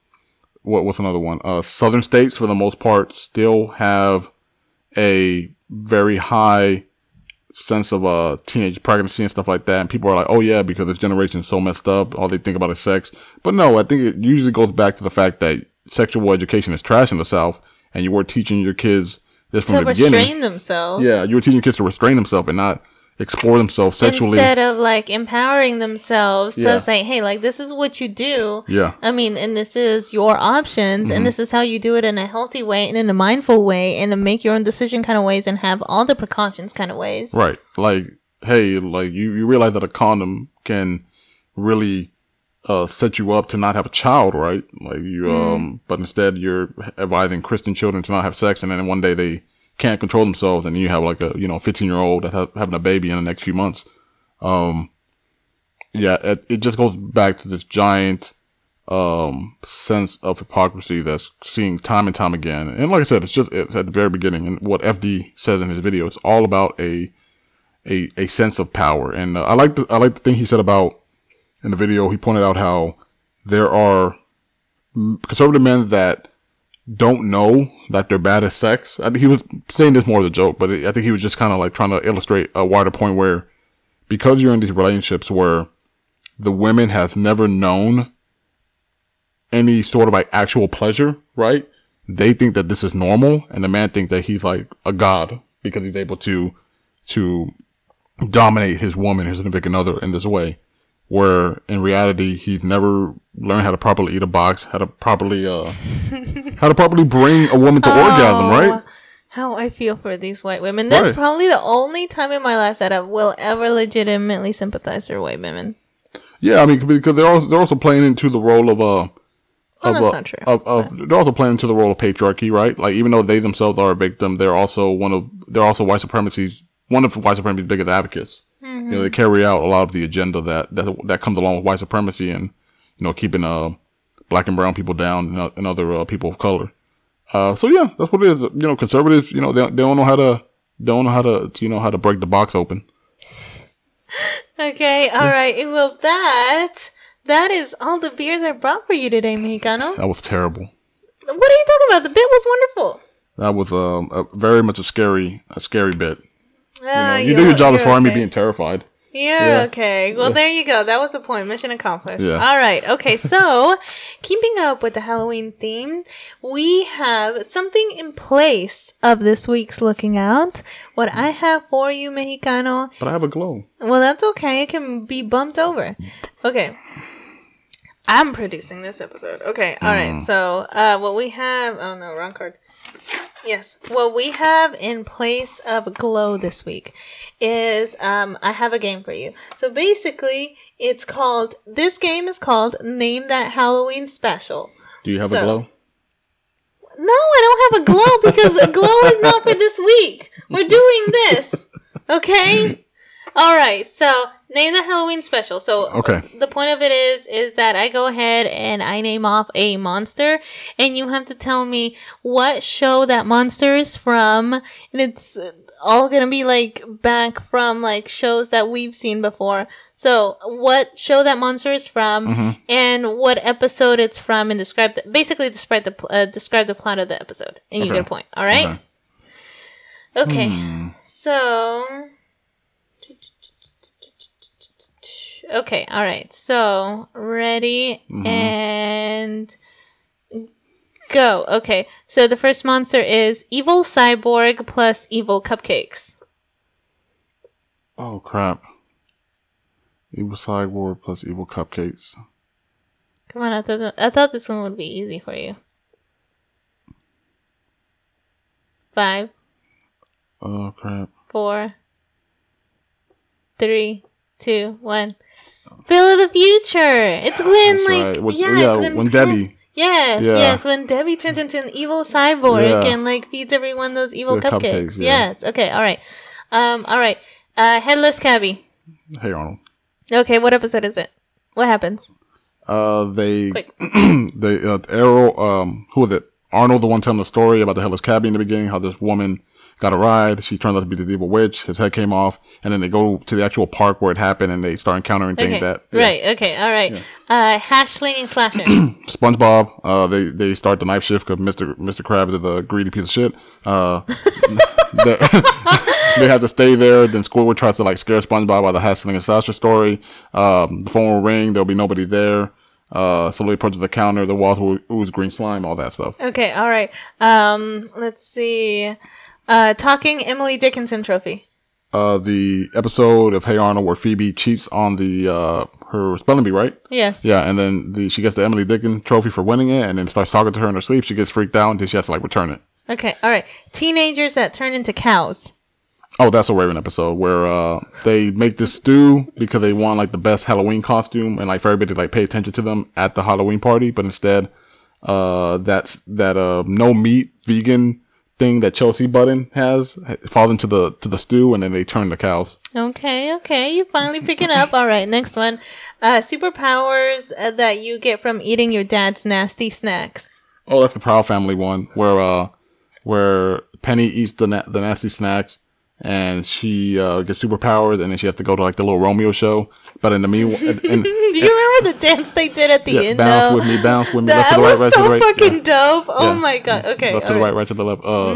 what what's another one? Uh, southern states for the most part still have a very high sense of uh teenage pregnancy and stuff like that. And people are like, oh yeah, because this generation is so messed up. All they think about is sex. But no, I think it usually goes back to the fact that sexual education is trash in the South, and you were teaching your kids this from To the beginning. restrain themselves. Yeah, you were teaching kids to restrain themselves and not explore themselves sexually. Instead of like empowering themselves Yeah. to say, hey, like this is what you do. yeah. I mean, and this is your options, Mm-hmm. and this is how you do it in a healthy way and in a mindful way, and to make your own decision kind of ways and have all the precautions kind of ways. Right. Like, hey, like you, you realize that a condom can really uh, set you up to not have a child, right? Like you, um, but instead you're advising Christian children to not have sex, and then one day they can't control themselves, and you have like a you know 15 year old that's ha- having a baby in the next few months. Um, yeah, it, it just goes back to this giant um sense of hypocrisy that's seen time and time again. And like I said, it's just it's at the very beginning, and what FD said in his video, it's all about a a, a sense of power. And uh, I like the I like the thing he said about in the video. He pointed out how there are conservative men that don't know that they're bad at sex. I think he was saying this more as a joke, but I think he was just kind of like trying to illustrate a wider point where because you're in these relationships where the women has never known any sort of like actual pleasure, right? They think that this is normal, and the man thinks that he's like a god because he's able to to dominate his woman, his significant other, in this way. Where in reality, he's never learned how to properly eat a box, how to properly uh, how to properly bring a woman to orgasm, right? How I feel for these white women. That's Right. probably the only time in my life that I will ever legitimately sympathize for white women. Yeah, I mean because they're also they're also playing into the role of uh Oh, of, that's uh, not true. Of, of they're also playing into the role of patriarchy, right? Like even though they themselves are a victim, they're also one of they're also white supremacy's one of white supremacy's biggest advocates. Mm-hmm. You know, they carry out a lot of the agenda that that that comes along with white supremacy and you know keeping uh black and brown people down and, uh, and other uh, people of color. Uh, so yeah, that's what it is. You know, conservatives, you know, they, they don't know how to don't know how to you know how to break the box open. Okay, all right. Well, that that is all the beers I brought for you today, Mexicano. That was terrible. What are you talking about? The bit was wonderful. That was um, a very much a scary a scary bit. You, know, Ah, you do your job as you're far as me okay. being terrified. Yeah. okay. Well, there you go. That was the point. Mission accomplished. Yeah. All right. Okay. So, keeping up with the Halloween theme, we have something in place of this week's looking out. What I have for you, Mexicano. But I have a glow. Well, that's okay. It can be bumped over. Okay. I'm producing this episode. Okay. All right. So, uh, what we have. Oh no, wrong card. Yes. What we have in place of glow this week is um, I have a game for you. So basically, it's called. This game is called Name That Halloween Special. Do you have a glow? No, I don't have a glow because a glow is not for this week. We're doing this. Okay? All right. So, name the Halloween special. So, Okay. the point of it is is that I go ahead and I name off a monster and you have to tell me what show that monster is from and it's all going to be like back from like shows that we've seen before. So, what show that monster is from Mm-hmm. and what episode it's from and describe the, basically describe the pl- uh, describe the plot of the episode and you Okay. get a point. All right? Okay. Okay. Hmm. So. Okay, all right. So, ready Mm-hmm. and go. Okay, so the first monster is evil cyborg plus evil cupcakes. Oh crap. Evil cyborg plus evil cupcakes. Come on, I thought, I thought this one would be easy for you. Five, Oh crap. four, three, two, one. Phil of the future. It's when That's like right. Yeah, when, when Debbie- Yes, Yeah. yes, when Debbie turns into an evil cyborg Yeah. and like feeds everyone those evil The cupcakes. cupcakes. Yes. Okay. All right. Um. All right. Uh. Headless Cabby. Hey Arnold. Okay. What episode is it? What happens? Uh, they they uh, Arrow. Um, who was it? Arnold, the one telling the story about the headless cabby in the beginning. How this woman got a ride. She turned out to be the evil witch. His head came off, and then they go to the actual park where it happened, and they start encountering things Okay. that yeah. Right. Okay. All right. Uh. Hash slinging slasher. SpongeBob. Uh, they they start the knife shift because Mr. Mr. Krabs is a greedy piece of shit. Uh, they, have to stay there. Then Squidward tries to like scare SpongeBob by the Hash Slinging Slasher story. Um, the phone will ring. There'll be nobody there. Uh, slowly approaches the counter. The walls will ooze green slime. All that stuff. okay. All right. Um. Let's see. Uh. Talking Emily Dickinson trophy. Uh, the episode of Hey Arnold where Phoebe cheats on the uh her spelling bee, right? Yes. Yeah, and then the she gets the Emily Dickinson trophy for winning it, and then starts talking to her in her sleep. She gets freaked out, and she has to like return it. Okay. All right. Teenagers that turn into cows. Oh, that's a Raven episode where uh they make this stew because they want like the best Halloween costume and like for everybody to like pay attention to them at the Halloween party, but instead uh that's that uh no meat vegan thing that Chelsea Button has falls into the to the stew and then they turn the cows. Okay, okay, you're finally picking up. All right, next one. Uh, superpowers uh, that you get from eating your dad's nasty snacks. Oh, that's the Proud Family one where uh where Penny eats the na- the nasty snacks and she uh, gets superpowers and then she has to go to like the little Romeo show. But in the meanwhile, and, and, Do you remember the dance they did at the yeah, end? bounce though? with me, bounce with me, left That to the right, was right to so the right. fucking yeah. dope. Oh Yeah. my god. Okay. left to the right, right to the left. Uh,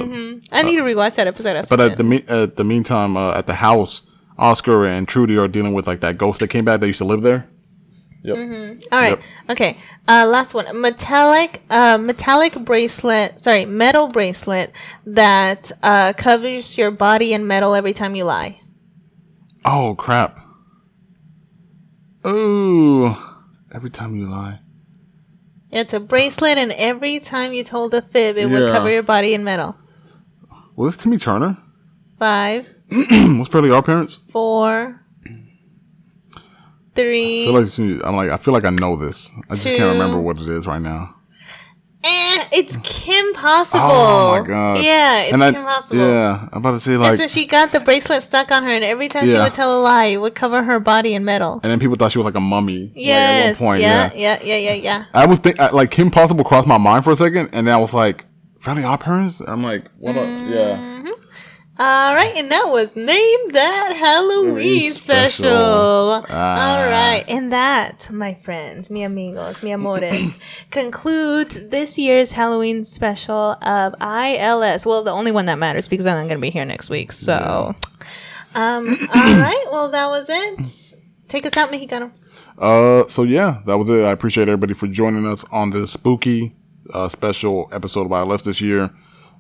I need to rewatch that episode after. But at the me- at the meantime, uh, at the house, Oscar and Trudy are dealing with like that ghost that came back. That used to live there. Yep. All right. Yep. Okay. Uh, last one. Metallic. Uh, metallic bracelet. Sorry, metal bracelet that uh covers your body in metal every time you lie. Oh crap! Oh, every time you lie. It's a bracelet, and every time you told a fib, it would cover your body in metal. Was this Timmy Turner? Five, was Fairly OddParents? four, three. feel like she- I'm like I feel like I know this. I just Two. can't remember what it is right now. eh, it's Kim Possible. Oh my god! Yeah, it's And I- Kim Possible. Yeah, I'm about to say And like, so she got the bracelet stuck on her, and every time she would tell a lie, it would cover her body in metal. and then people thought she was like a mummy. like, Yes. at one point, yeah, yeah. yeah, yeah, yeah, yeah. I was think I- like Kim Possible crossed my mind for a second, and then I was like, Fairly OddParents. I'm like, what? Mm. Yeah. All right, and that was Name That Halloween Special. special. Ah. All right, and that, my friends, mi amigos, mi amores, concludes this year's Halloween special of ILS. Well, the only one that matters because I'm going to be here next week. So, um, all right, well, that was it. Take us out, Mexicano. Uh, so yeah, that was it. I appreciate everybody for joining us on this spooky, uh, special episode of ILS this year.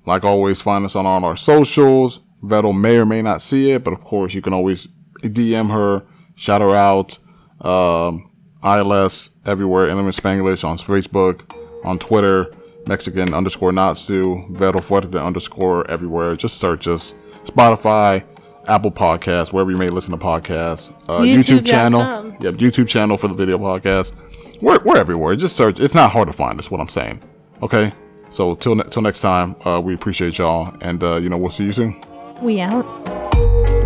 Like always, find us on all our socials. Vettel may or may not see it, but of course, you can always DM her, shout her out. Um, ILS everywhere, Element Spanglish on Facebook, on Twitter, Mexican underscore Natsu, Vettel Fuerte underscore everywhere. Just search us. Spotify, Apple Podcasts, wherever you may listen to podcasts. Uh, YouTube channel. YouTube.com. Yep, YouTube channel for the video podcast. We're, we're everywhere. Just search. It's not hard to find. That's what I'm saying. Okay. So till ne- till next time, uh, we appreciate y'all, and uh, you know we'll see you soon. We out.